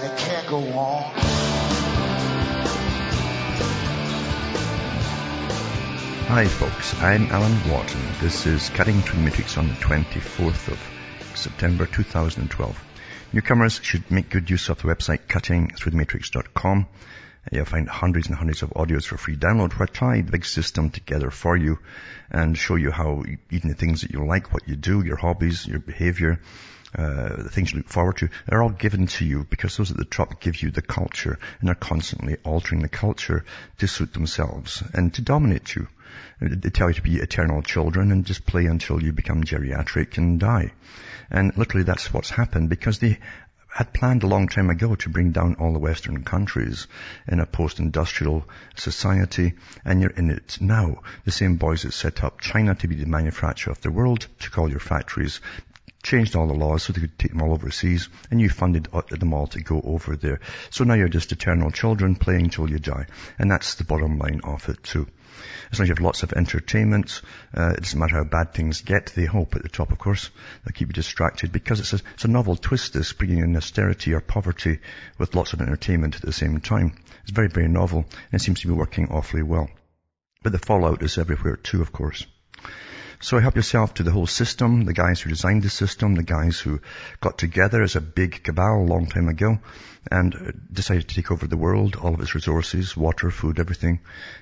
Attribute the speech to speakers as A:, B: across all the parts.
A: and it can't go on.
B: Hi folks, I'm Alan Watt. This is Cutting the Matrix on the 24th of September 2012. Newcomers should make good use of the website cuttingthroughthematrix.com. You'll find hundreds and hundreds of audios for free download where I tie the big system together for you and show you how even the things that you like, what you do, your hobbies, your behavior, uh, the things you look forward to, they're all given to you because those at the top give you the culture and they're constantly altering the culture to suit themselves and to dominate you. They tell you to be eternal children and just play until you become geriatric and die. And literally that's what's happened because they had planned a long time ago to bring down all the Western countries in a post-industrial society, and you're in it now. The same boys that set up China to be the manufacturer of the world took all your factories, changed all the laws so they could take them all overseas, and you funded them all to go over there. So now you're just eternal children playing till you die. And that's the bottom line of it too. As long as you have lots of entertainment, uh, it doesn't matter how bad things get, they hope at the top, of course. They'll keep you distracted because it's a, it's a novel twist, this, bringing in austerity or poverty with lots of entertainment at the same time. It's very, very novel and it seems to be working awfully well. But the fallout is everywhere too, of course. So help yourself to the whole system, the guys who designed the system, the guys who got together as a big cabal a long time ago and decided to take over the world, all of its resources, water, food, everything,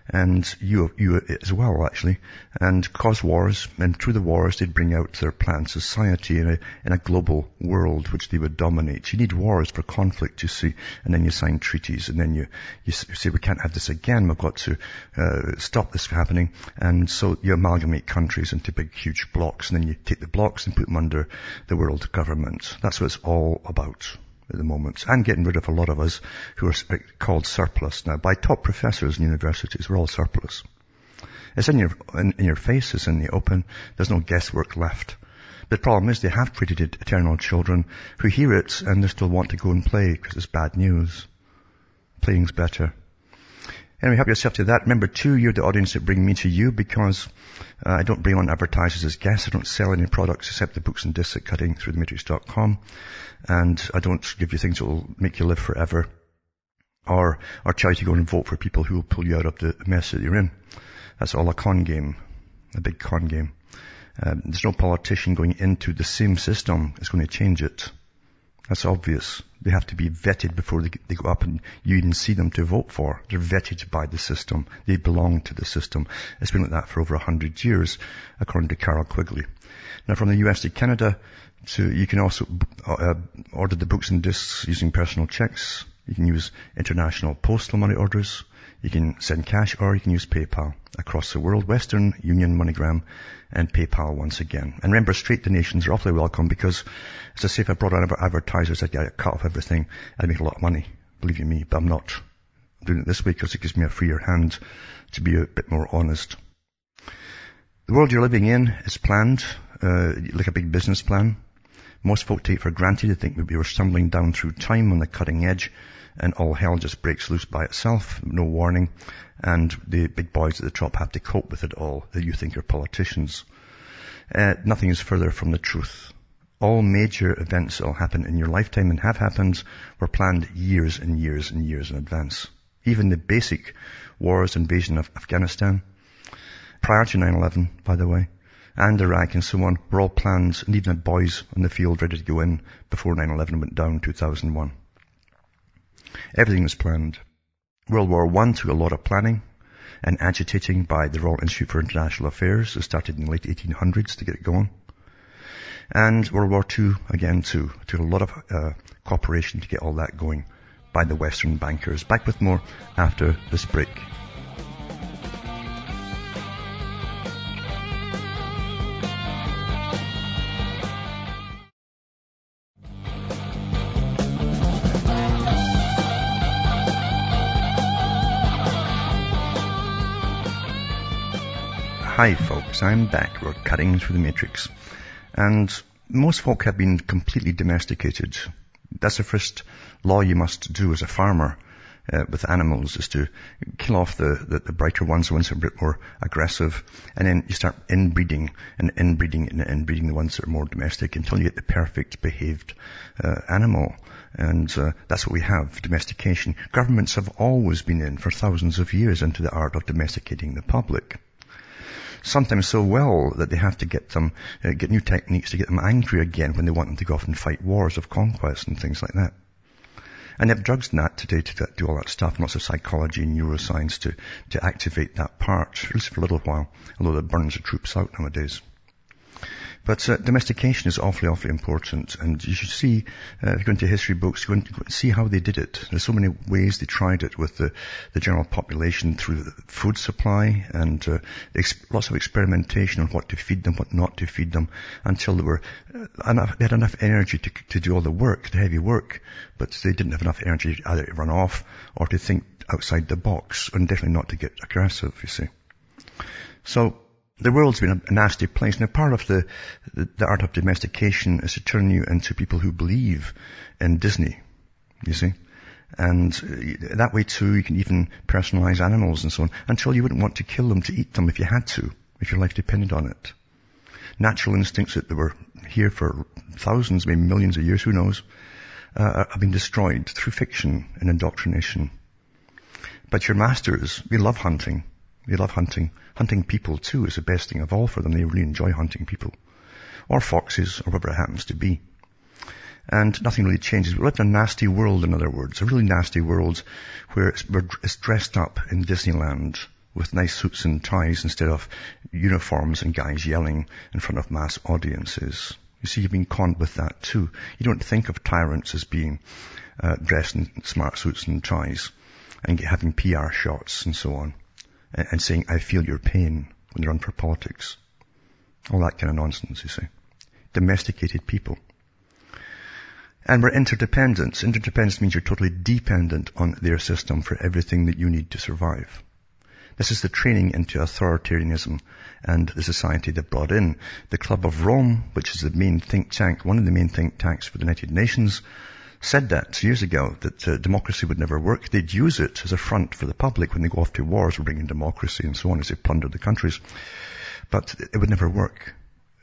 B: and you, you as well actually, and cause wars, and through the wars they'd bring out their planned society in a, in a global world which they would dominate. You need wars for conflict, you see, and then you sign treaties, and then you, you say we can't have this again, we've got to uh, stop this happening, and so you amalgamate countries into big huge blocks, and then you take the blocks and put them under the world government. That's what it's all about at the moment, and getting rid of a lot of us who are uh, called surplus now by top professors in universities. We're all surplus. It's in your in, in your face. It's in the open. There's no guesswork left. The problem is they have created eternal children who hear it and they still want to go and play because it's bad news. Playing's better. Anyway, help yourself to that. Remember too, you're the audience that bring me to you because uh, I don't bring on advertisers as guests. I don't sell any products except the books and discs at cuttingthroughthematrix.com. And I don't give you things that will make you live forever or, or try to go and vote for people who will pull you out of the mess that you're in. That's all a con game, a big con game. Um, there's no politician going into the same system is going to change it. That's obvious. They have to be vetted before they, they go up and you even see them to vote for. They're vetted by the system. They belong to the system. It's been like that for over a hundred years, according to Carroll Quigley. Now from the US to Canada, to, you can also uh, order the books and discs using personal checks. You can use international postal money orders. You can send cash or you can use PayPal across the world, Western Union, MoneyGram, and PayPal once again. And remember, straight donations are awfully welcome because, as I say, if I brought on advertisers, I'd get a cut off everything. I'd make a lot of money. Believe you me, but I'm not I'm doing it this way because it gives me a freer hand to be a bit more honest. The world you're living in is planned, uh, like a big business plan. Most folk take for granted. They think that we were stumbling down through time on the cutting edge and all hell just breaks loose by itself, no warning, and the big boys at the top have to cope with it all that you think are politicians. Uh, nothing is further from the truth. All major events that will happen in your lifetime and have happened were planned years and years and years in advance. Even the basic wars, invasion of Afghanistan, prior to 9-11, by the way, and Iraq and so on, were all planned and even had boys on the field ready to go in before 9-11 went down in 2001. Everything was planned. World War I took a lot of planning and agitating by the Royal Institute for International Affairs. It started in the late 1800s to get it going. And World War II, again, too, took a lot of uh, cooperation to get all that going by the Western bankers. Back with more after this break. Hi folks, I'm back. We're cutting through the matrix. And most folk have been completely domesticated. That's the first law you must do as a farmer uh, with animals is to kill off the, the, the, brighter ones, the ones that are a bit more aggressive, and then you start inbreeding and inbreeding and inbreeding the ones that are more domestic until you get the perfect behaved uh, animal. And uh, that's what we have, domestication. Governments have always been in for thousands of years into the art of domesticating the public sometimes so well that they have to get them, uh, get new techniques to get them angry again when they want them to go off and fight wars of conquest and things like that. And they have drugs and that today to do all that stuff, lots of psychology and neuroscience to, to activate that part, at least for a little while, although it burns the troops out nowadays. But uh, domestication is awfully, awfully important. And you should see, uh, if you go into history books, go and see how they did it. There's so many ways they tried it with the, the general population through the food supply and uh, lots of experimentation on what to feed them, what not to feed them, until they were uh, enough, they had enough energy to, to do all the work, the heavy work, but they didn't have enough energy to either to run off or to think outside the box, and definitely not to get aggressive, you see. So, the world's been a, nasty place. Now part of the, the, the, art of domestication is to turn you into people who believe in Disney, you see. And uh, that way too, you can even personalize animals and so on, until you wouldn't want to kill them to eat them if you had to, if your life depended on it. Natural instincts that were here for thousands, maybe millions of years, who knows, uh, have been destroyed through fiction and indoctrination. But your masters, we love hunting. They love hunting. Hunting people too is the best thing of all for them. They really enjoy hunting people. Or foxes, or whatever it happens to be. And nothing really changes. We live in a nasty world, in other words. A really nasty world where it's, it's dressed up in Disneyland with nice suits and ties instead of uniforms and guys yelling in front of mass audiences. You see, you've been conned with that too. You don't think of tyrants as being uh, dressed in smart suits and ties and having PR shots and so on and saying, I feel your pain when they run for politics. All that kind of nonsense, you see. Domesticated people. And we're interdependent. Interdependence means you're totally dependent on their system for everything that you need to survive. This is the training into authoritarianism and the society that brought in. The Club of Rome, which is the main think tank, one of the main think tanks for the United Nations, said that years ago, that uh, democracy would never work. They'd use it as a front for the public when they go off to wars, bring in democracy and so on as they plunder the countries. But it would never work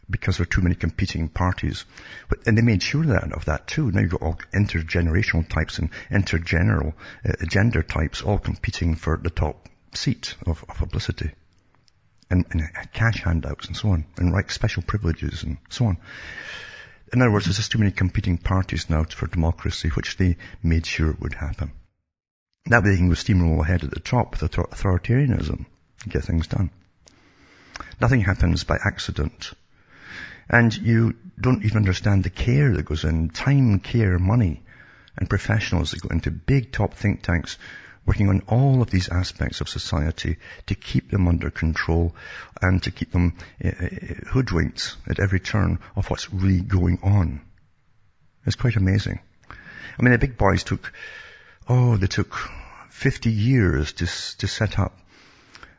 B: because there are too many competing parties. But, and they made sure that of that too. Now you've got all intergenerational types and intergeneral uh, gender types all competing for the top seat of, of publicity. And, and cash handouts and so on, and right special privileges and so on. In other words, there's just too many competing parties now for democracy, which they made sure would happen. That way they can go steamroll ahead at the top with authoritarianism and get things done. Nothing happens by accident. And you don't even understand the care that goes in, time, care, money, and professionals that go into big top think tanks working on all of these aspects of society to keep them under control and to keep them uh, hoodwinked at every turn of what's really going on. It's quite amazing. I mean, the big boys took, oh, they took 50 years to, to set up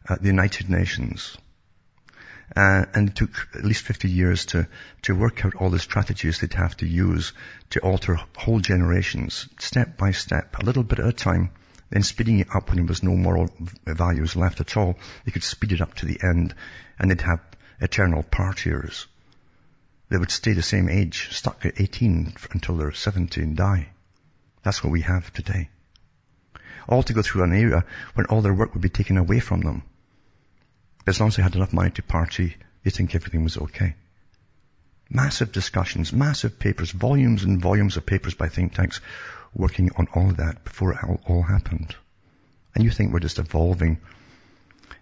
B: uh, the United Nations. Uh, and it took at least 50 years to, to work out all the strategies they'd have to use to alter whole generations, step by step, a little bit at a time, then speeding it up when there was no moral values left at all, they could speed it up to the end and they'd have eternal partiers. They would stay the same age, stuck at 18 until they're 70 and die. That's what we have today. All to go through an era when all their work would be taken away from them. As long as they had enough money to party, they think everything was okay. Massive discussions, massive papers, volumes and volumes of papers by think tanks working on all of that before it all, all happened. And you think we're just evolving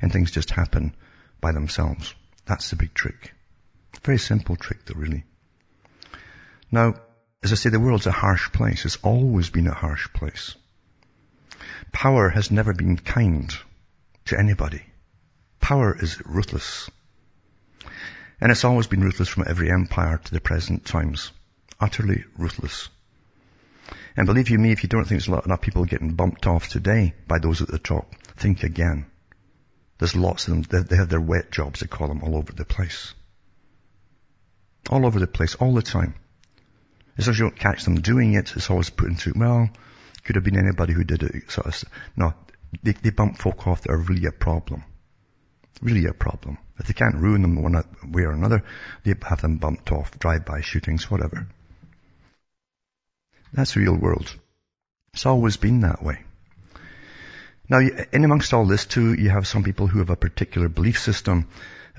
B: and things just happen by themselves. That's the big trick. Very simple trick though, really. Now, as I say, the world's a harsh place. It's always been a harsh place. Power has never been kind to anybody. Power is ruthless. And it's always been ruthless from every empire to the present times. Utterly ruthless. And believe you me, if you don't think there's a lot enough people getting bumped off today by those at the top, think again. There's lots of them. They have their wet jobs, they call them, all over the place. All over the place, all the time. Long as you don't catch them doing it, it's always put into, well, could have been anybody who did it. Sort of, no, they, they bump folk off that are really a problem. Really a problem. If they can't ruin them one uh, way or another, they have them bumped off, drive-by shootings, whatever. That's real world. It's always been that way. Now, in amongst all this too, you have some people who have a particular belief system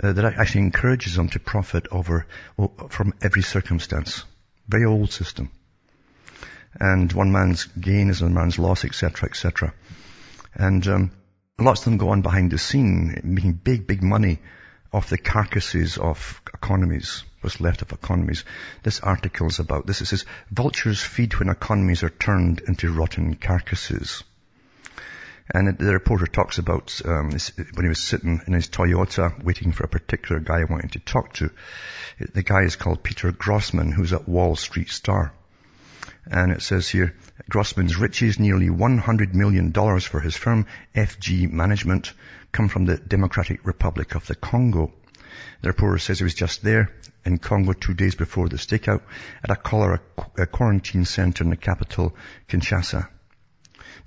B: uh, that actually encourages them to profit over from every circumstance. Very old system. And one man's gain is another man's loss, etc., etc. And um, lots of them go on behind the scene, making big, big money off the carcasses of economies, what's left of economies. This article is about this. It says, vultures feed when economies are turned into rotten carcasses. And the reporter talks about um, when he was sitting in his Toyota waiting for a particular guy he wanted to talk to. The guy is called Peter Grossman, who's at Wall Street Star. And it says here, Grossman's riches, nearly $100 million for his firm, FG Management, come from the Democratic Republic of the Congo. The reporter says he was just there in Congo two days before the stakeout at a cholera quarantine center in the capital, Kinshasa.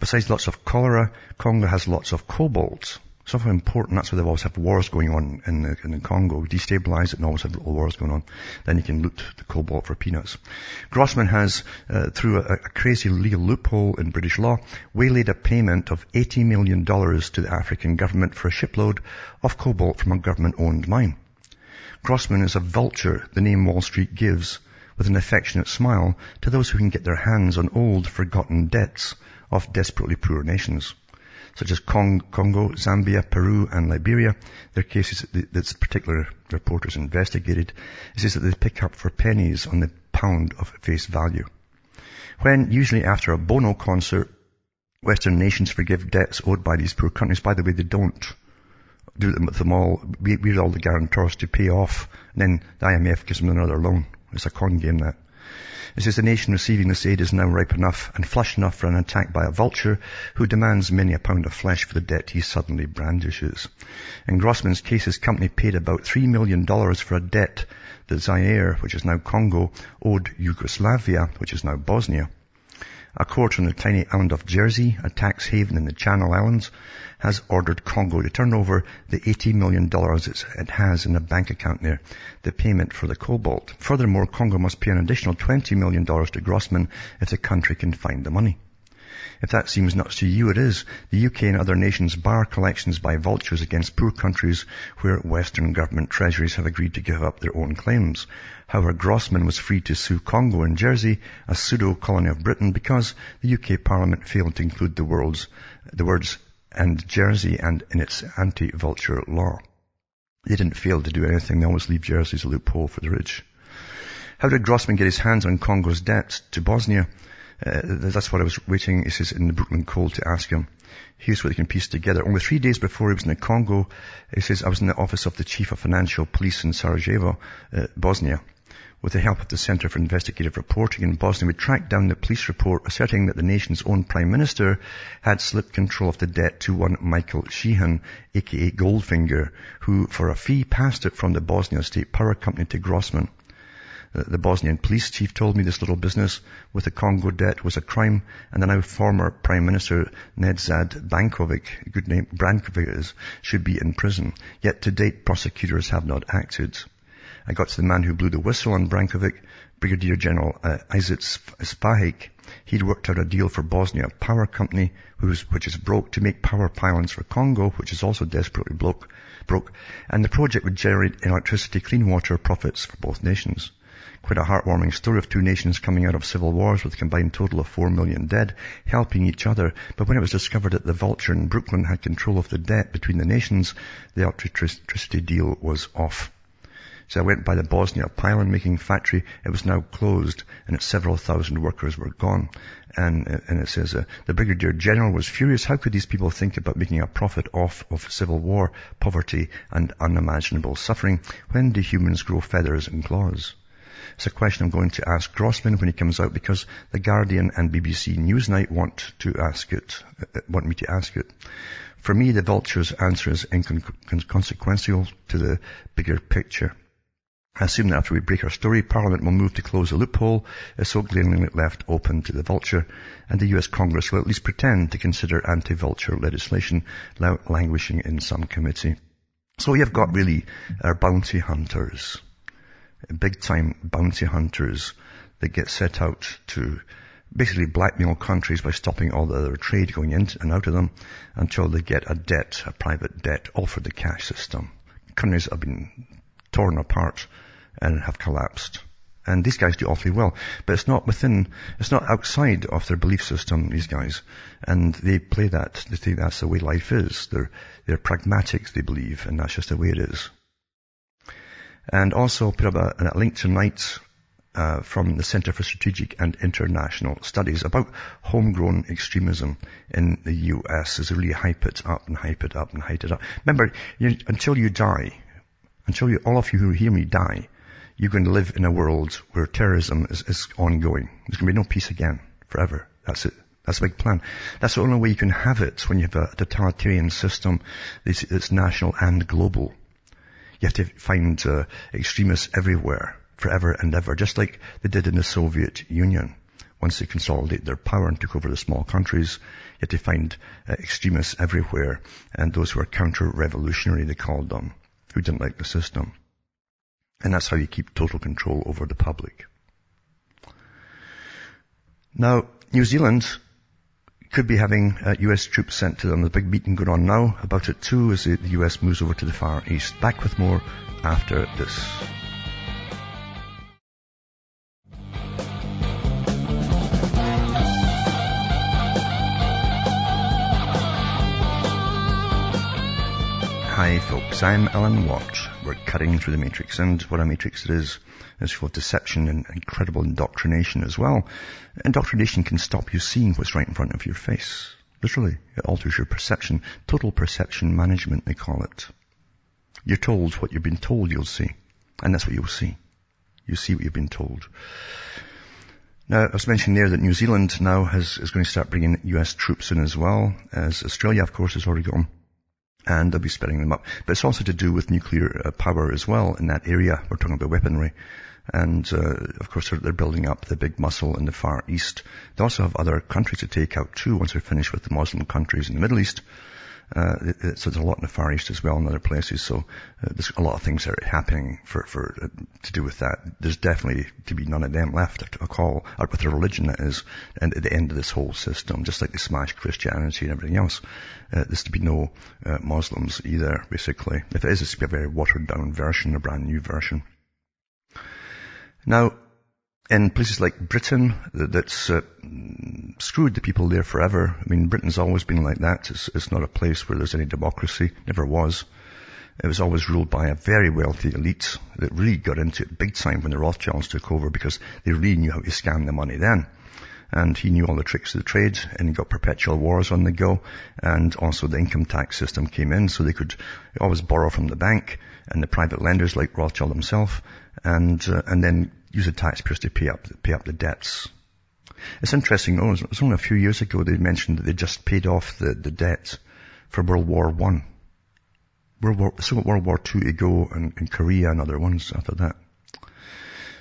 B: Besides lots of cholera, Congo has lots of cobalt. So important. That's why they always have wars going on in the, in the Congo. Destabilize it and always have little wars going on. Then you can loot the cobalt for peanuts. Grossman has, uh, through a, a, crazy legal loophole in British law, waylaid a payment of $80 million to the African government for a shipload of cobalt from a government-owned mine. Grossman is a vulture the name Wall Street gives, with an affectionate smile to those who can get their hands on old, forgotten debts of desperately poor nations such as Congo, Zambia, Peru, and Liberia. Their cases that this particular reporters investigated. It says that they pick up for pennies on the pound of face value. When, usually after a Bono concert, Western nations forgive debts owed by these poor countries. By the way, they don't do them with them all. We, we're all the guarantors to pay off, and then the IMF gives them another loan. It's a con game that. It says the nation receiving this aid is now ripe enough and flush enough for an attack by a vulture who demands many a pound of flesh for the debt he suddenly brandishes. In Grossman's case, his company paid about $3 million for a debt that Zaire, which is now Congo, owed Yugoslavia, which is now Bosnia. A court on the tiny island of Jersey, a tax haven in the Channel Islands, has ordered Congo to turn over the $80 million it has in a bank account there, the payment for the cobalt. Furthermore, Congo must pay an additional $20 million to Grossman if the country can find the money. If that seems nuts to you, it is. The UK and other nations bar collections by vultures against poor countries where Western government treasuries have agreed to give up their own claims. However, Grossman was free to sue Congo and Jersey, a pseudo-colony of Britain, because the UK Parliament failed to include the, the words and Jersey and in its anti-vulture law. They didn't fail to do anything. They always leave Jersey as a loophole for the rich. How did Grossman get his hands on Congo's debt to Bosnia? Uh, that's what I was waiting, he says, in the Brooklyn Call to ask him. Here's what he can piece together. Only three days before he was in the Congo, he says, I was in the office of the Chief of Financial Police in Sarajevo, uh, Bosnia. With the help of the Center for Investigative Reporting in Bosnia, we tracked down the police report asserting that the nation's own Prime Minister had slipped control of the debt to one Michael Sheehan, aka Goldfinger, who, for a fee, passed it from the Bosnia State Power Company to Grossman. Uh, the Bosnian police chief told me this little business with the Congo debt was a crime, and the now former Prime Minister Nedzad Bankovic, good name, Brankovic is, should be in prison. Yet to date, prosecutors have not acted. I got to the man who blew the whistle on Brankovic, Brigadier General uh, Isaac Spahic. He'd worked out a deal for Bosnia Power Company, which is broke, to make power pylons for Congo, which is also desperately broke, broke, and the project would generate electricity, clean water profits for both nations. Quite a heartwarming story of two nations coming out of civil wars with a combined total of four million dead, helping each other. But when it was discovered that the vulture in Brooklyn had control of the debt between the nations, the electricity deal was off. So I went by the Bosnia pylon making factory. It was now closed and several thousand workers were gone. And, and it says, uh, the Brigadier General was furious. How could these people think about making a profit off of civil war, poverty and unimaginable suffering? When do humans grow feathers and claws? It's a question I'm going to ask Grossman when he comes out because The Guardian and BBC Newsnight want to ask it, uh, want me to ask it. For me, the vulture's answer is inconsequential to the bigger picture. Assume that after we break our story, Parliament will move to close the loophole uh, so glaringly left open to the vulture, and the US Congress will at least pretend to consider anti-vulture legislation languishing in some committee. So we have got really our bounty hunters, big time bounty hunters that get set out to basically blackmail countries by stopping all the other trade going in and out of them until they get a debt, a private debt, for the cash system. Countries have been torn apart and have collapsed. And these guys do awfully well. But it's not within, it's not outside of their belief system, these guys. And they play that. They think that's the way life is. They're, they're pragmatics, they believe, and that's just the way it is. And also put up a, a link tonight uh, from the Center for Strategic and International Studies about homegrown extremism in the U.S. is really hype it up and hype it up and hype it up. Remember, you, until you die, until you, all of you who hear me die, you're going to live in a world where terrorism is, is ongoing. There's going to be no peace again forever. That's it. That's the big plan. That's the only way you can have it when you have a totalitarian system that's, that's national and global. You have to find uh, extremists everywhere, forever and ever, just like they did in the Soviet Union. Once they consolidated their power and took over the small countries, you had to find uh, extremists everywhere, and those who are counter-revolutionary, they called them, who didn't like the system. And that's how you keep total control over the public. Now, New Zealand could be having uh, US troops sent to them. There's a big meeting going on now about it too as the US moves over to the Far East. Back with more after this. Hi folks, I'm Alan Watt. We're cutting through the matrix and what a matrix it is is full of deception and incredible indoctrination as well. Indoctrination can stop you seeing what's right in front of your face. Literally, it alters your perception. Total perception management, they call it. You're told what you've been told you'll see. And that's what you'll see. You see what you've been told. Now, I was mentioning there that New Zealand now has, is going to start bringing US troops in as well, as Australia, of course, has already gone and they'll be splitting them up. But it's also to do with nuclear uh, power as well in that area. We're talking about weaponry. And, uh, of course, they're, they're, building up the big muscle in the Far East. They also have other countries to take out too once they're finished with the Muslim countries in the Middle East. Uh, it, so there's a lot in the Far East as well and other places. So uh, there's a lot of things that are happening for, for uh, to do with that. There's definitely to be none of them left at a call out with their religion that is, and at the end of this whole system, just like they smashed Christianity and everything else. Uh, there's to be no uh, Muslims either, basically. If it is, it's to be a very watered down version, a brand new version. Now, in places like Britain, that's uh, screwed the people there forever. I mean, Britain's always been like that. It's, it's, not a place where there's any democracy. Never was. It was always ruled by a very wealthy elite that really got into it big time when the Rothschilds took over because they really knew how to scam the money then. And he knew all the tricks of the trade and he got perpetual wars on the go. And also the income tax system came in so they could always borrow from the bank and the private lenders like Rothschild himself and, uh, and then use the taxpayers to pay up, pay up the debts. It's interesting, it was only a few years ago they mentioned that they just paid off the, the debt for World War One. World War, so World War Two to go and, and Korea and other ones after that.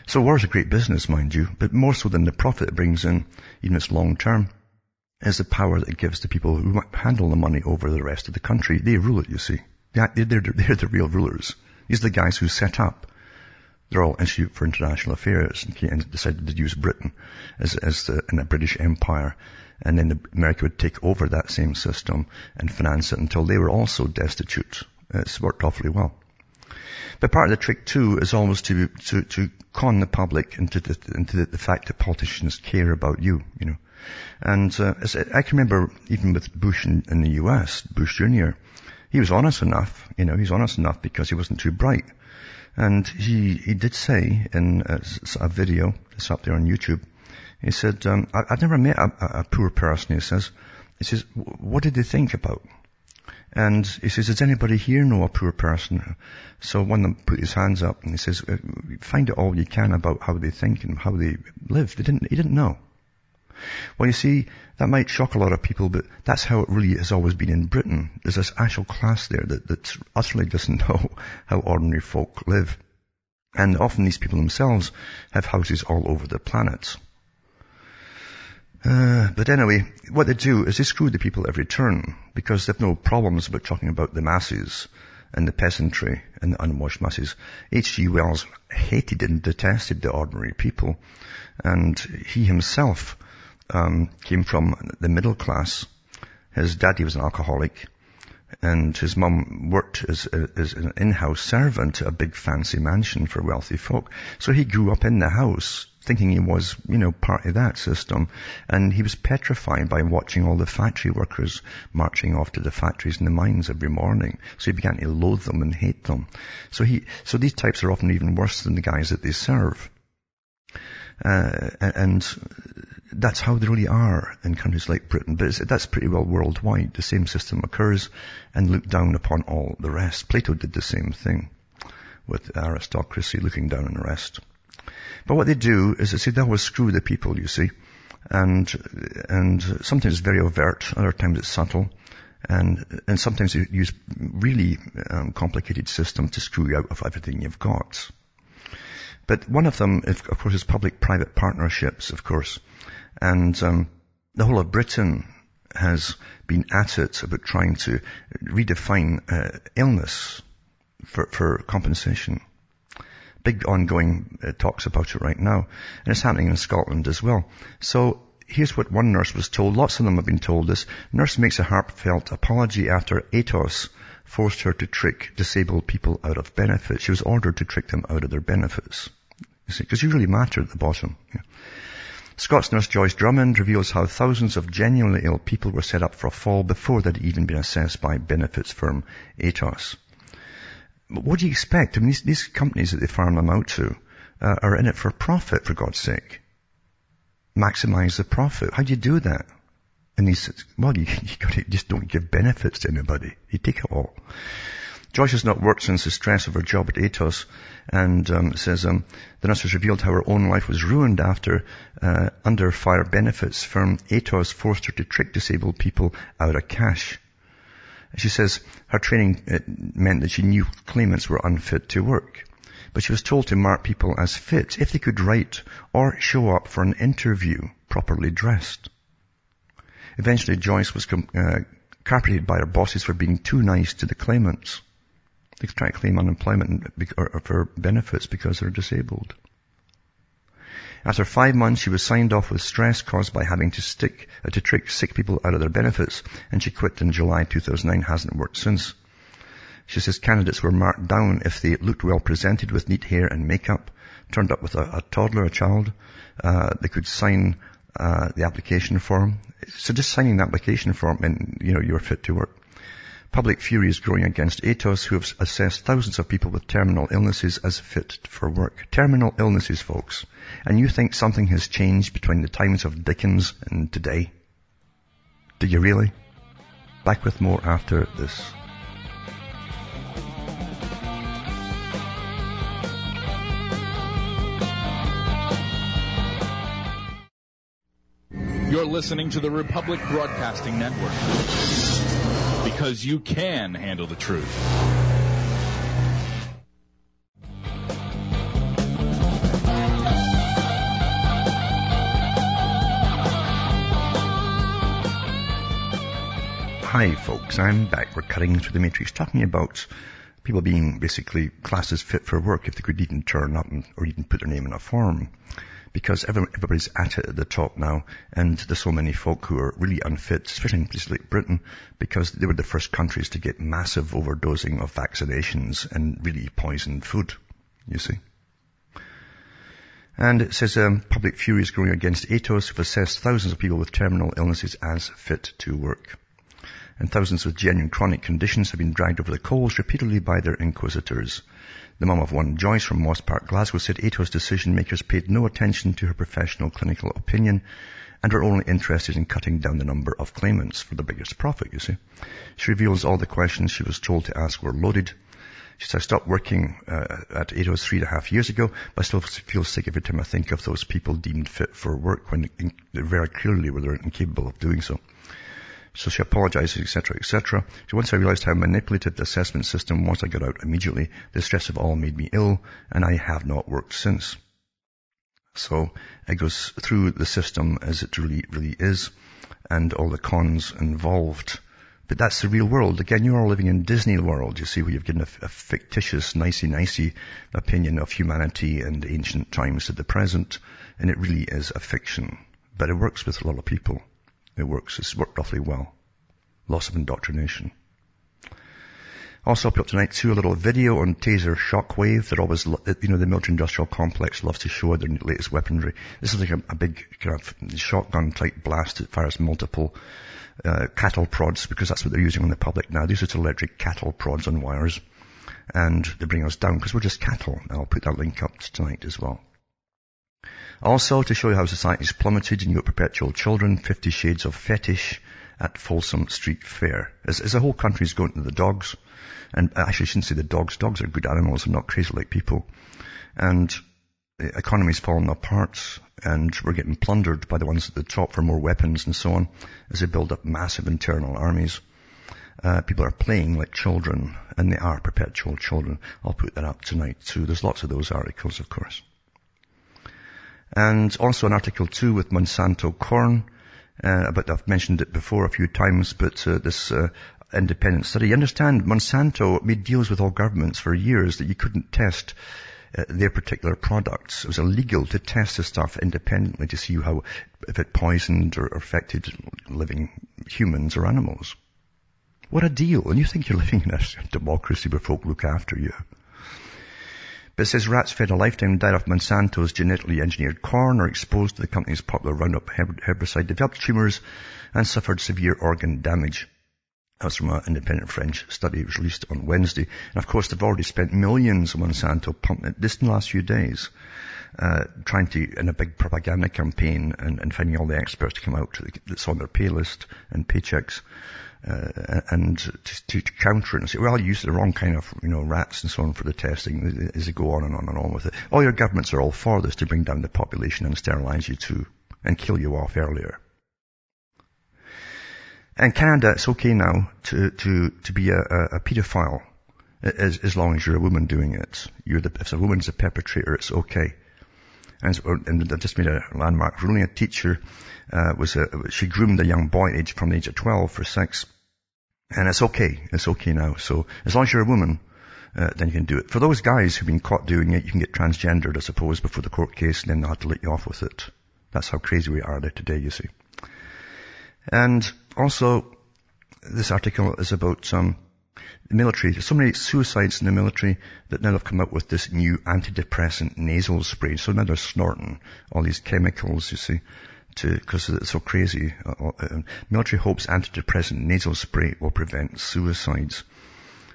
B: So war is a great business, mind you, but more so than the profit it brings in, even it's long term, is the power that it gives to people who handle the money over the rest of the country. They rule it, you see. They're, they're, they're the real rulers. These are the guys who set up the Royal Institute for International Affairs and decided to use Britain as, as the, in a British Empire. And then America would take over that same system and finance it until they were also destitute. It's worked awfully well. But part of the trick too is always to, to, to con the public into the, into the, the fact that politicians care about you, you know. And uh, I can remember even with Bush in, in the US, Bush Jr., he was honest enough, you know, he's honest enough because he wasn't too bright. And he, he did say in a, a video that's up there on YouTube, he said, um, I, have never met a, a, poor person, he says. He says, what did they think about? And he says, does anybody here know a poor person? So one of them put his hands up and he says, uh, find out all you can about how they think and how they live. They didn't, he didn't know. Well, you see, that might shock a lot of people, but that's how it really has always been in Britain. There's this actual class there that, utterly doesn't know how ordinary folk live. And often these people themselves have houses all over the planet. Uh, but anyway, what they do is they screw the people every turn because they've no problems about talking about the masses and the peasantry and the unwashed masses. H.G. Wells hated and detested the ordinary people and he himself um, came from the middle class. His daddy was an alcoholic and his mum worked as, as an in-house servant at a big fancy mansion for wealthy folk. So he grew up in the house thinking he was, you know, part of that system. And he was petrified by watching all the factory workers marching off to the factories and the mines every morning. So he began to loathe them and hate them. So he, so these types are often even worse than the guys that they serve. Uh, and that's how they really are in countries like Britain. But that's pretty well worldwide. The same system occurs and look down upon all the rest. Plato did the same thing with aristocracy, looking down on the rest. But what they do is they say they screw the people, you see. And, and sometimes it's very overt, other times it's subtle. And, and sometimes they use really um, complicated systems to screw you out of everything you've got. But one of them, of course, is public-private partnerships, of course. And um, the whole of Britain has been at it about trying to redefine uh, illness for, for compensation big ongoing uh, talks about it right now. And it's happening in Scotland as well. So here's what one nurse was told. Lots of them have been told this. Nurse makes a heartfelt apology after ATOS forced her to trick disabled people out of benefits. She was ordered to trick them out of their benefits. You see, because you really matter at the bottom. Yeah. Scots nurse Joyce Drummond reveals how thousands of genuinely ill people were set up for a fall before they'd even been assessed by benefits firm ATOS what do you expect? I mean, these, these companies that they farm them out to uh, are in it for profit, for God's sake. Maximize the profit. How do you do that? And he says, well, you, you gotta, just don't give benefits to anybody. You take it all. Joyce has not worked since the stress of her job at Atos and um, says um, the nurse has revealed how her own life was ruined after uh, under fire benefits firm Atos forced her to trick disabled people out of cash. She says her training uh, meant that she knew claimants were unfit to work. But she was told to mark people as fit if they could write or show up for an interview properly dressed. Eventually Joyce was com- uh, carpeted by her bosses for being too nice to the claimants. They try to claim unemployment or for benefits because they're disabled. After five months, she was signed off with stress caused by having to stick, uh, to trick sick people out of their benefits, and she quit in July 2009, hasn't worked since. She says candidates were marked down if they looked well presented with neat hair and makeup, turned up with a, a toddler, a child, uh, they could sign uh, the application form. So just signing the application form and, you know, you're fit to work. Public fury is growing against ATOS, who have assessed thousands of people with terminal illnesses as fit for work. Terminal illnesses, folks. And you think something has changed between the times of Dickens and today? Do you really? Back with more after this.
C: You're listening to the Republic Broadcasting Network because you can handle the truth.
B: Hi folks, I'm back. We're cutting through the matrix talking about people being basically classes fit for work if they could even turn up and, or even put their name in a form because everybody's at it at the top now, and there's so many folk who are really unfit, especially in places like Britain, because they were the first countries to get massive overdosing of vaccinations and really poisoned food, you see. And it says um, public fury is growing against ATOS, who've assessed thousands of people with terminal illnesses as fit to work. And thousands with genuine chronic conditions have been dragged over the coals repeatedly by their inquisitors. The mum of one, Joyce from Moss Park, Glasgow, said ATO's decision makers paid no attention to her professional clinical opinion and were only interested in cutting down the number of claimants for the biggest profit, you see. She reveals all the questions she was told to ask were loaded. She said, I stopped working uh, at 803 three and a half years ago, but I still feel sick every time I think of those people deemed fit for work when very clearly were incapable of doing so. So she apologizes, etc., etc. So once I realized how manipulative the assessment system was, I got out immediately. The stress of all made me ill, and I have not worked since. So it goes through the system as it really, really is, and all the cons involved. But that's the real world. Again, you are all living in Disney world, you see, where you've given a, a fictitious, nicey-nicey opinion of humanity and ancient times to the present, and it really is a fiction. But it works with a lot of people. It works. It's worked awfully well. Loss of indoctrination. Also put up tonight too a little video on taser shockwave. They're always, you know, the military industrial complex loves to show their latest weaponry. This is like a, a big kind of shotgun type blast that fires multiple uh, cattle prods because that's what they're using on the public now. These are electric cattle prods on wires and they bring us down because we're just cattle. I'll put that link up tonight as well. Also, to show you how society's plummeted and you got perpetual children, 50 shades of fetish at Folsom Street Fair. As, as the whole country's going to the dogs, and I actually shouldn't say the dogs, dogs are good animals and not crazy like people. And the economy's falling apart and we're getting plundered by the ones at the top for more weapons and so on as they build up massive internal armies. Uh, people are playing like children and they are perpetual children. I'll put that up tonight too. There's lots of those articles, of course. And also an article too with Monsanto corn. Uh, but I've mentioned it before a few times, but uh, this uh, independent study. You understand, Monsanto made deals with all governments for years that you couldn't test uh, their particular products. It was illegal to test the stuff independently to see how, if it poisoned or affected living humans or animals. What a deal. And you think you're living in a democracy where folk look after you. But says rats fed a lifetime diet of Monsanto's genetically engineered corn or exposed to the company's popular Roundup herbicide developed tumors and suffered severe organ damage. That's from an independent French study. It was released on Wednesday. And of course, they've already spent millions on Monsanto pumping it this in the last few days, uh, trying to, in a big propaganda campaign and, and finding all the experts to come out to the, that's on their pay list and paychecks uh, and to, to, counter it and say, well, you used the wrong kind of, you know, rats and so on for the testing as they go on and on and on with it. All your governments are all for this to bring down the population and sterilize you too and kill you off earlier. In Canada, it's okay now to, to, to be a, a, a pedophile as, as long as you're a woman doing it. You're the, if a woman's a perpetrator, it's okay. And, and I just made a landmark ruling. A teacher uh, was a, she groomed a young boy age from the age of 12 for sex. And it's okay. It's okay now. So as long as you're a woman, uh, then you can do it. For those guys who've been caught doing it, you can get transgendered, I suppose, before the court case, and then they'll have to let you off with it. That's how crazy we are there today, you see. And also, this article is about um, military. There's so many suicides in the military that now they've come up with this new antidepressant nasal spray. So now they're snorting all these chemicals, you see to, because it's so crazy. Uh, uh, uh, military hopes antidepressant nasal spray will prevent suicides.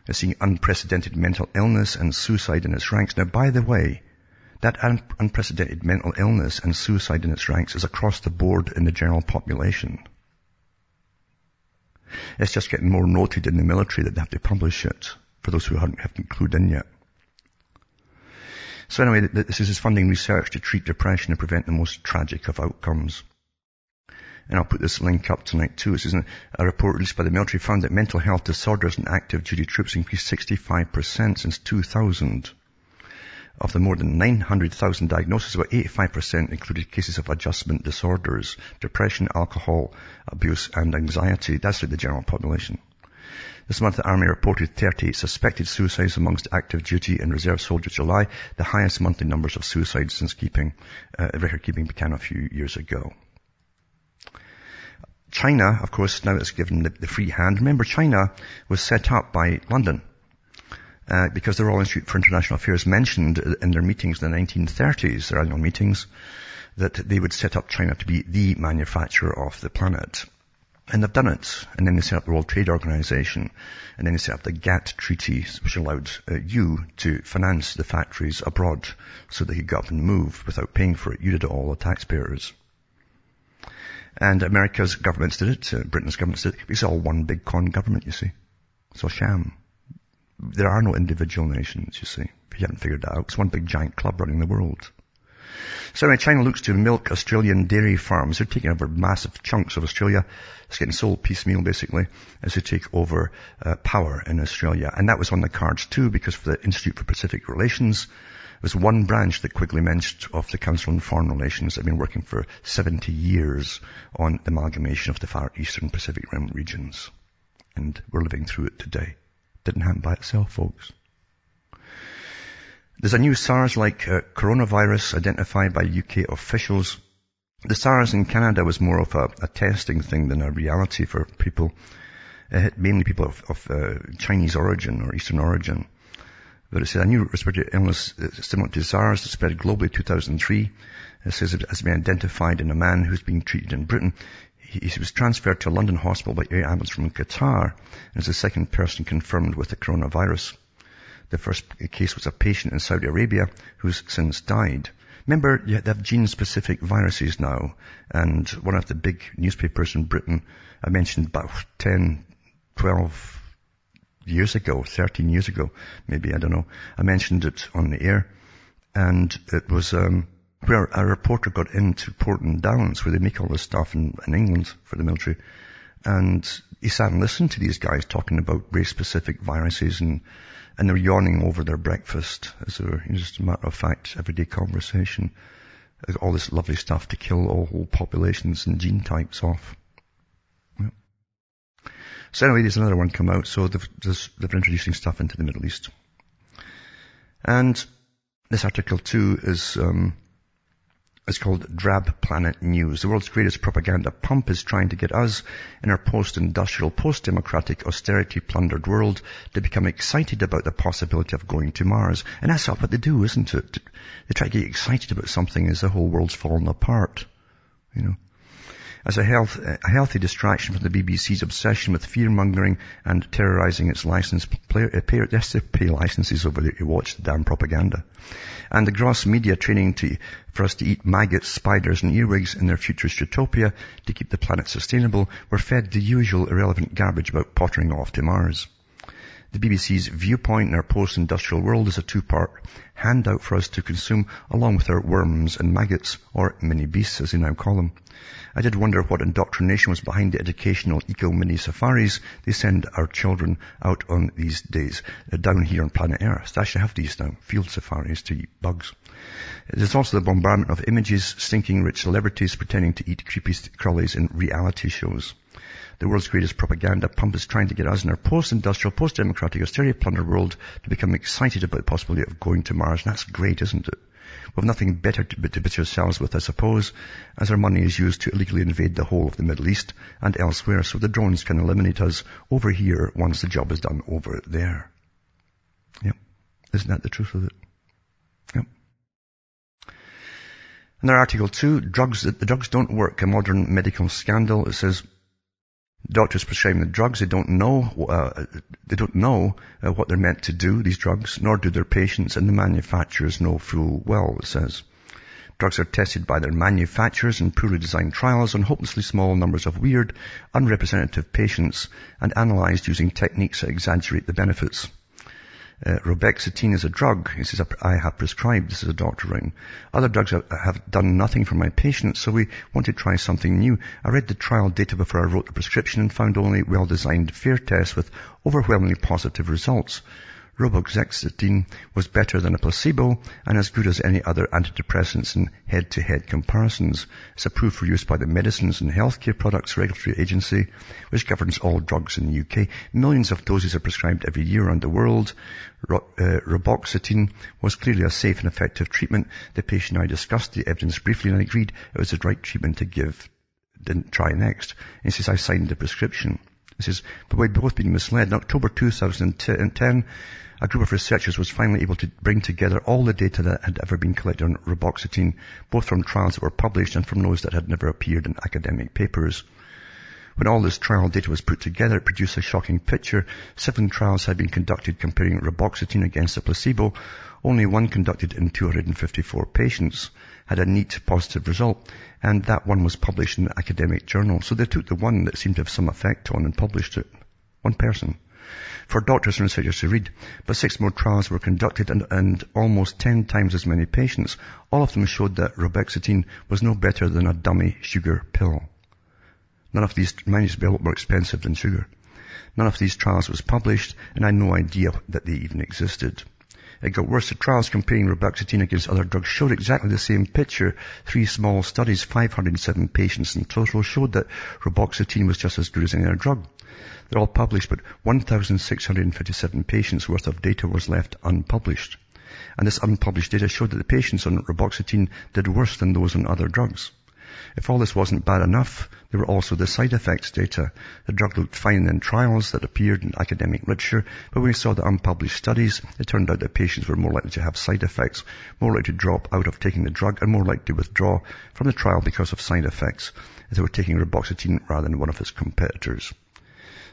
B: It's seeing unprecedented mental illness and suicide in its ranks. Now, by the way, that un- unprecedented mental illness and suicide in its ranks is across the board in the general population. It's just getting more noted in the military that they have to publish it for those who haven't, haven't clued in yet. So anyway, this is funding research to treat depression and prevent the most tragic of outcomes. And I'll put this link up tonight too. This is a report released by the military found that mental health disorders in active duty troops increased 65% since 2000. Of the more than 900,000 diagnoses, about 85% included cases of adjustment disorders, depression, alcohol abuse, and anxiety. That's like the general population. This month, the Army reported 30 suspected suicides amongst active duty and reserve soldiers July, the highest monthly numbers of suicides since keeping, uh, record keeping began a few years ago. China, of course, now is given the, the free hand. Remember, China was set up by London. Uh, because the Royal Institute for International Affairs mentioned in their meetings in the 1930s, their annual meetings, that they would set up China to be the manufacturer of the planet. And they've done it. And then they set up the World Trade Organization. And then they set up the GATT Treaty, which allowed uh, you to finance the factories abroad so they could go up and move without paying for it. You did it all, the taxpayers. And America's governments did it, uh, Britain's governments did it. It's all one big con government, you see. It's a sham. There are no individual nations, you see. If you haven't figured that out, it's one big giant club running the world. So anyway, China looks to milk Australian dairy farms. They're taking over massive chunks of Australia. It's getting sold piecemeal, basically, as they take over uh, power in Australia. And that was on the cards too, because for the Institute for Pacific Relations, was one branch that Quigley mentioned of the Council on Foreign Relations that have been working for 70 years on the amalgamation of the Far Eastern Pacific Rim regions. And we're living through it today. Didn't happen by itself, folks. There's a new SARS-like uh, coronavirus identified by UK officials. The SARS in Canada was more of a, a testing thing than a reality for people, uh, mainly people of, of uh, Chinese origin or Eastern origin. But it said a new respiratory illness uh, similar to SARS that spread globally in 2003. It says it has been identified in a man who's being treated in Britain. He, was transferred to a London hospital by air ambulance from Qatar and is the second person confirmed with the coronavirus. The first case was a patient in Saudi Arabia who's since died. Remember, they have gene-specific viruses now, and one of the big newspapers in Britain, I mentioned about 10, 12 years ago, 13 years ago, maybe, I don't know. I mentioned it on the air and it was, um, where a reporter got into Porton Downs where they make all this stuff in, in England for the military. And he sat and listened to these guys talking about race-specific viruses and, and they're yawning over their breakfast as a, just a matter of fact, everyday conversation. All this lovely stuff to kill all whole populations and gene types off. So anyway, there's another one come out. So they've, they're introducing stuff into the Middle East. And this article too is, um, it's called Drab Planet News. The world's greatest propaganda pump is trying to get us in our post-industrial, post-democratic, austerity-plundered world to become excited about the possibility of going to Mars. And that's what they do, isn't it? They try to get excited about something as the whole world's fallen apart. You know as a, health, a healthy distraction from the BBC's obsession with fear-mongering and terrorizing its license player, uh, pay, they pay licenses over there to watch the damn propaganda. And the gross media training to, for us to eat maggots, spiders and earwigs in their futurist utopia to keep the planet sustainable were fed the usual irrelevant garbage about pottering off to Mars. The BBC's viewpoint in our post-industrial world is a two-part handout for us to consume along with our worms and maggots, or mini beasts as they now call them. I did wonder what indoctrination was behind the educational eco-mini safaris they send our children out on these days, uh, down here on planet Earth. They actually have these now, field safaris to eat bugs. There's also the bombardment of images, stinking rich celebrities pretending to eat creepy crawlies in reality shows. The world's greatest propaganda pump is trying to get us in our post-industrial, post-democratic, austerity plundered world to become excited about the possibility of going to Mars. And that's great, isn't it? We've nothing better to, to bit ourselves with, I suppose, as our money is used to illegally invade the whole of the Middle East and elsewhere, so the drones can eliminate us over here once the job is done over there. Yep. Isn't that the truth of it? Yep. Another article two, drugs, the drugs don't work, a modern medical scandal. It says, Doctors prescribing the drugs, they don't know, uh, they don't know uh, what they're meant to do, these drugs, nor do their patients and the manufacturers know full well, it says. Drugs are tested by their manufacturers in poorly designed trials on hopelessly small numbers of weird, unrepresentative patients and analyzed using techniques that exaggerate the benefits. Uh, Reboxetine is a drug. He says, I have prescribed. This is a doctor writing. Other drugs have done nothing for my patients, so we want to try something new. I read the trial data before I wrote the prescription and found only well-designed fair tests with overwhelmingly positive results. Reboxetine was better than a placebo and as good as any other antidepressants in head-to-head comparisons. It's approved for use by the Medicines and Healthcare Products Regulatory Agency, which governs all drugs in the UK. Millions of doses are prescribed every year around the world. Ro- uh, Reboxetine was clearly a safe and effective treatment. The patient and I discussed the evidence briefly and agreed it was the right treatment to give. Didn't try next. And he says, I signed the prescription. He says, but we've both been misled. In October 2010, a group of researchers was finally able to bring together all the data that had ever been collected on reboxetine, both from trials that were published and from those that had never appeared in academic papers. When all this trial data was put together, it produced a shocking picture. Seven trials had been conducted comparing reboxetine against a placebo. Only one conducted in 254 patients had a neat positive result, and that one was published in an academic journal. So they took the one that seemed to have some effect on and published it. One person. For doctors and researchers to read. But six more trials were conducted and, and almost ten times as many patients. All of them showed that reboxetine was no better than a dummy sugar pill. None of these, mine used to be a lot more expensive than sugar. None of these trials was published, and I had no idea that they even existed. It got worse. The trials comparing reboxetine against other drugs showed exactly the same picture. Three small studies, 507 patients in total, showed that reboxetine was just as good as any other drug. They're all published, but 1,657 patients worth of data was left unpublished. And this unpublished data showed that the patients on reboxetine did worse than those on other drugs. If all this wasn't bad enough, there were also the side effects data. The drug looked fine in trials that appeared in academic literature, but when we saw the unpublished studies, it turned out that patients were more likely to have side effects, more likely to drop out of taking the drug, and more likely to withdraw from the trial because of side effects if they were taking reboxetine rather than one of its competitors.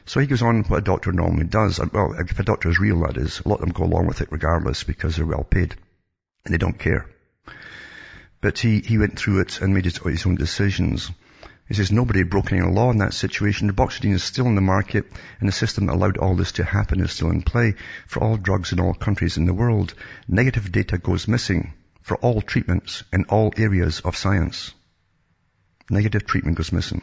B: So he goes on what a doctor normally does. Well, if a doctor is real, that is. A lot of them go along with it regardless because they're well paid. And they don't care. But he, he went through it and made his, his own decisions. He says nobody had broken any law in that situation. Reboxetine is still in the market and the system that allowed all this to happen is still in play for all drugs in all countries in the world. Negative data goes missing for all treatments in all areas of science. Negative treatment goes missing.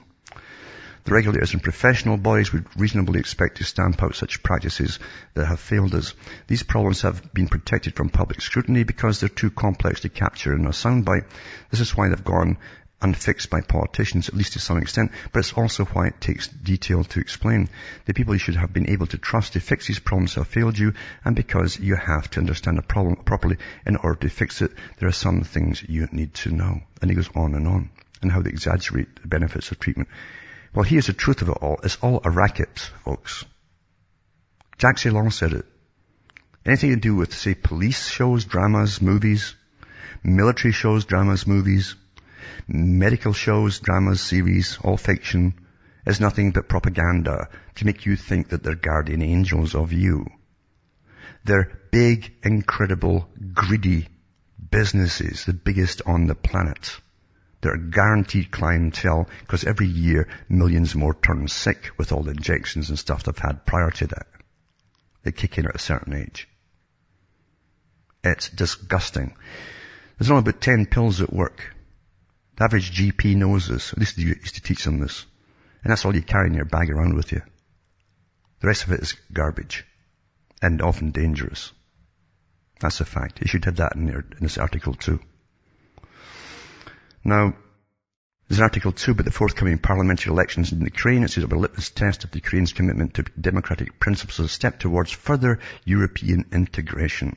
B: The regulators and professional bodies would reasonably expect to stamp out such practices that have failed us. These problems have been protected from public scrutiny because they're too complex to capture in a soundbite. This is why they've gone unfixed by politicians, at least to some extent, but it's also why it takes detail to explain. The people you should have been able to trust to fix these problems have failed you, and because you have to understand the problem properly in order to fix it, there are some things you need to know. And he goes on and on, and how they exaggerate the benefits of treatment. Well, here's the truth of it all. It's all a racket, folks. Jack Long said it. Anything to do with, say, police shows, dramas, movies, military shows, dramas, movies, medical shows, dramas, series, all fiction, is nothing but propaganda to make you think that they're guardian angels of you. They're big, incredible, greedy businesses, the biggest on the planet. They're a guaranteed clientele because every year millions more turn sick with all the injections and stuff they've had prior to that. They kick in at a certain age. It's disgusting. There's only about 10 pills at work. The average GP knows this. At least you used to teach them this. And that's all you carry in your bag around with you. The rest of it is garbage. And often dangerous. That's a fact. You should have that in, there, in this article too. Now, there's an article too about the forthcoming parliamentary elections in Ukraine. It says it'll a litmus test of Ukraine's commitment to democratic principles as a step towards further European integration.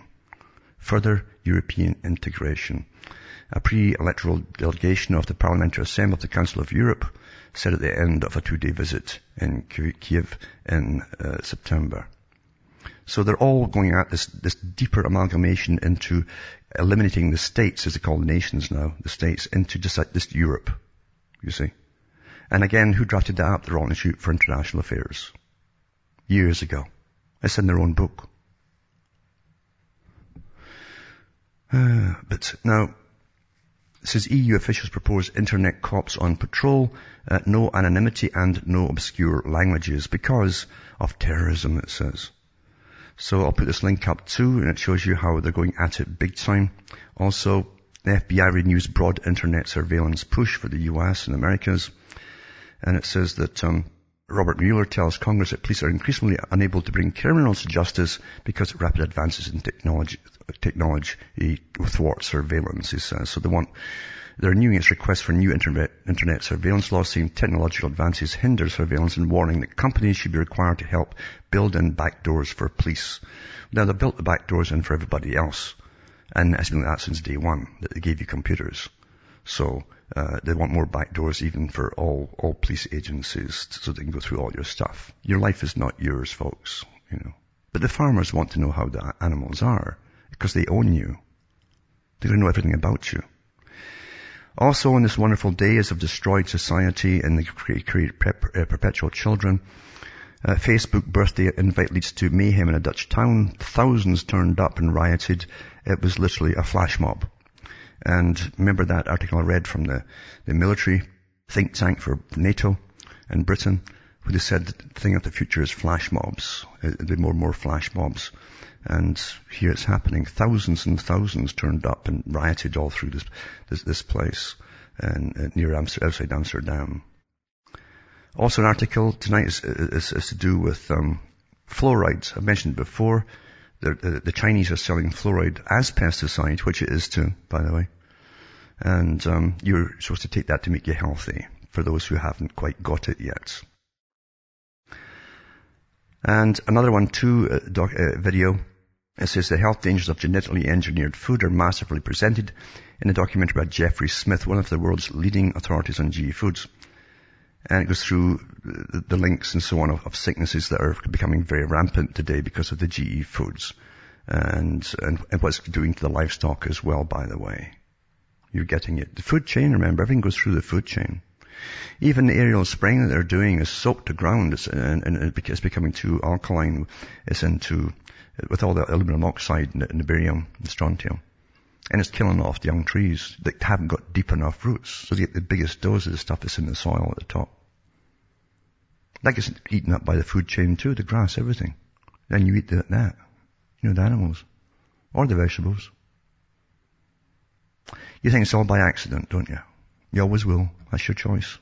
B: Further European integration. A pre-electoral delegation of the Parliamentary Assembly of the Council of Europe said at the end of a two-day visit in Kiev in uh, September. So they're all going at this, this deeper amalgamation into eliminating the states, as they call the nations now, the states, into just like this Europe, you see. And again, who drafted that up? The Royal Institute for International Affairs. Years ago. It's in their own book. Uh, but now, it says EU officials propose internet cops on patrol, uh, no anonymity and no obscure languages because of terrorism, it says. So I'll put this link up too, and it shows you how they're going at it big time. Also, the FBI renews broad internet surveillance push for the US and Americas. And it says that um, Robert Mueller tells Congress that police are increasingly unable to bring criminals to justice because rapid advances in technology, technology thwart surveillance, he says. So they want they're renewing its request for new internet, internet surveillance laws saying technological advances hinder surveillance and warning that companies should be required to help build in backdoors for police. Now they've built the backdoors in for everybody else. And it's been like that since day one that they gave you computers. So uh, they want more backdoors even for all, all police agencies so they can go through all your stuff. Your life is not yours, folks, you know. But the farmers want to know how the animals are because they own you. They don't know everything about you. Also on this wonderful day as of destroyed society and the create uh, perpetual children, uh, Facebook birthday invite leads to mayhem in a Dutch town. Thousands turned up and rioted. It was literally a flash mob. And remember that article I read from the, the military think tank for NATO and Britain, who they said the thing of the future is flash mobs. Uh, there'll be more and more flash mobs. And here it's happening. Thousands and thousands turned up and rioted all through this, this, this place and, uh, near Amsterdam, outside Amsterdam. Also an article tonight is, is, is to do with, um, fluorides. I mentioned before, the, the, the, Chinese are selling fluoride as pesticide, which it is too, by the way. And, um, you're supposed to take that to make you healthy, for those who haven't quite got it yet. And another one too, uh, doc, uh, video. It says the health dangers of genetically engineered food are massively presented in a documentary by Jeffrey Smith, one of the world's leading authorities on GE foods. And it goes through the links and so on of, of sicknesses that are becoming very rampant today because of the GE foods and, and, and what's doing to the livestock as well, by the way. You're getting it. The food chain, remember, everything goes through the food chain. Even the aerial spraying that they're doing is soaked to ground it's, and, and it's becoming too alkaline. It's into, with all the aluminum oxide and the barium and strontium. And it's killing off the young trees that haven't got deep enough roots. So you get the biggest dose of the stuff that's in the soil at the top. That gets eaten up by the food chain too, the grass, everything. Then you eat the, that. You know, the animals. Or the vegetables. You think it's all by accident, don't you? You always will. That's your choice.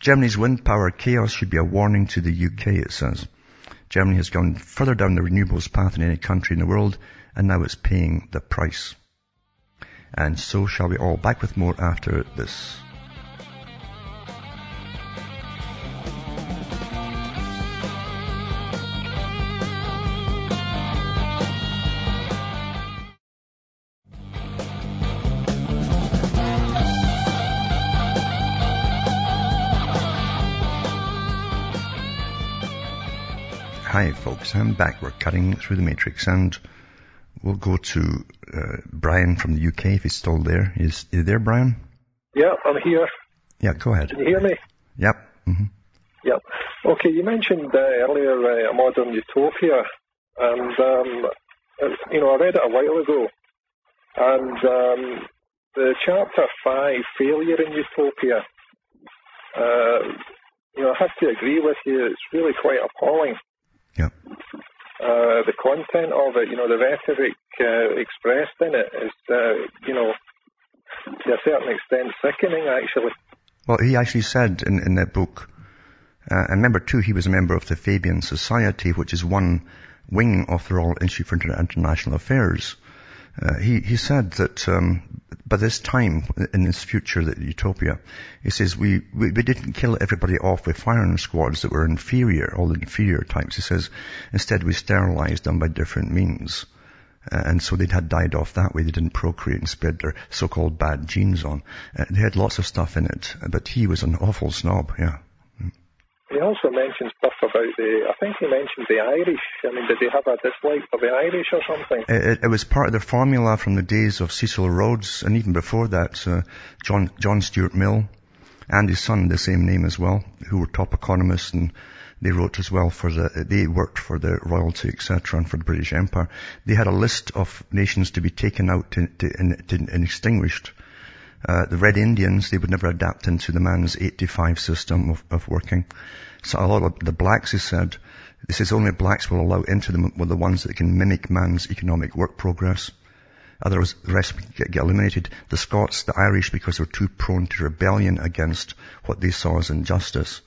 B: Germany's wind power chaos should be a warning to the UK, it says. Germany has gone further down the renewables path than any country in the world, and now it's paying the price. And so shall we all. Back with more after this. I'm back. We're cutting through the matrix and we'll go to uh, Brian from the UK if he's still there. Is, is there, Brian?
D: Yeah, I'm here.
B: Yeah, go ahead.
D: Can you hear me?
B: Yep. Mm-hmm.
D: Yep. Okay, you mentioned uh, earlier uh, a modern utopia, and um, uh, you know I read it a while ago, and um, the chapter five, failure in utopia. Uh, you know, I have to agree with you. It's really quite appalling.
B: Yeah.
D: Uh, the content of it, you know, the rhetoric uh, expressed in it is, uh, you know, to a certain extent sickening, actually.
B: Well, he actually said in, in that book, uh, and remember too, he was a member of the Fabian Society, which is one wing of the Royal Institute for International Affairs. Uh, he, he said that um, by this time in this future, that utopia, he says we, we, we didn't kill everybody off with firing squads that were inferior, all the inferior types. He says instead we sterilized them by different means. Uh, and so they'd had died off that way. They didn't procreate and spread their so-called bad genes on. Uh, they had lots of stuff in it, but he was an awful snob, yeah.
D: He also mentions stuff about the, I think he mentioned the Irish. I mean, did they have a dislike for the Irish or something?
B: It, it was part of the formula from the days of Cecil Rhodes, and even before that, uh, John, John Stuart Mill and his son, the same name as well, who were top economists and they wrote as well for the, they worked for the royalty, etc., and for the British Empire. They had a list of nations to be taken out to, to, to, and extinguished. Uh, the Red Indians, they would never adapt into the man's 85 system of, of working. So a lot of the blacks, he said, this is only blacks will allow into them were the ones that can mimic man's economic work progress. Otherwise, the rest get, get eliminated. The Scots, the Irish, because they're too prone to rebellion against what they saw as injustice.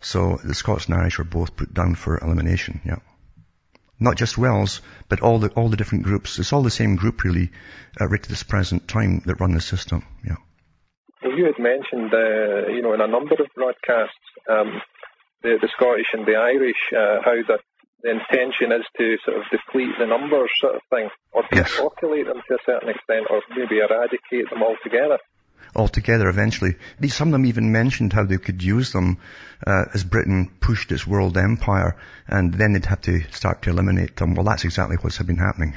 B: So the Scots and Irish were both put down for elimination, yeah. Not just Wells, but all the, all the different groups. It's all the same group really, uh, right to this present time that run the system, yeah.
D: Well, you had mentioned, uh, you know, in a number of broadcasts, um, the, the Scottish and the Irish, uh, how the, the intention is to sort of deplete the numbers sort of thing, or to
B: yes.
D: populate them to a certain extent, or maybe eradicate them altogether
B: altogether eventually. Some of them even mentioned how they could use them uh, as Britain pushed its world empire, and then they'd have to start to eliminate them. Well, that's exactly what's been happening.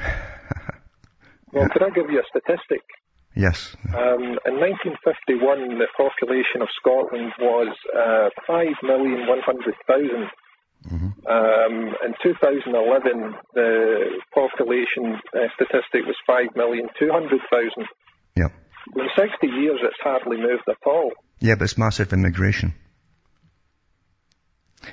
D: well, could I give you a statistic?
B: Yes.
D: Um, in 1951, the population of Scotland was uh, 5,100,000. Mm-hmm. Um, in 2011, the population uh, statistic was 5,200,000.
B: Yeah.
D: In 60 years, it's hardly moved at all.
B: Yeah, but it's massive immigration.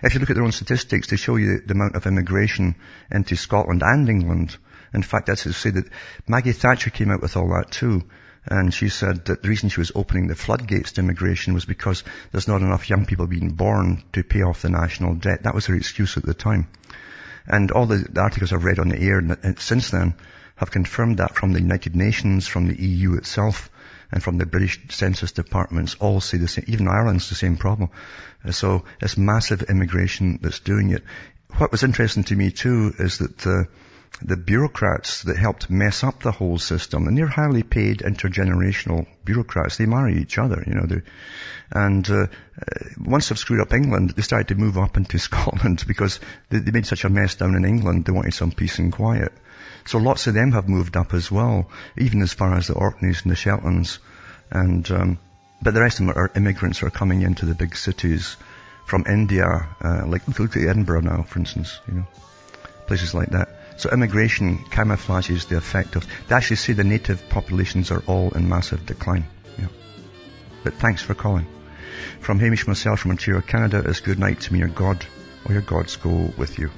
B: If you look at their own statistics, they show you the amount of immigration into Scotland and England. In fact, that's to say that Maggie Thatcher came out with all that too. And she said that the reason she was opening the floodgates to immigration was because there's not enough young people being born to pay off the national debt. That was her excuse at the time. And all the, the articles I've read on the air uh, since then have confirmed that from the United Nations, from the EU itself, and from the British census departments all say the same. Even Ireland's the same problem. Uh, so it's massive immigration that's doing it. What was interesting to me too is that the bureaucrats that helped mess up the whole system, and they're highly paid intergenerational bureaucrats. They marry each other, you know. And uh, uh, once they've screwed up England, they started to move up into Scotland because they, they made such a mess down in England. They wanted some peace and quiet. So lots of them have moved up as well, even as far as the Orkneys and the Shetlands. And, um, but the rest of them are immigrants who are coming into the big cities from India, uh, like look at Edinburgh now, for instance, you know, places like that. So immigration camouflages the effect of, they actually say the native populations are all in massive decline. Yeah. But thanks for calling. From Hamish myself from Ontario, Canada, it's good night to me, your God, or your gods go with you.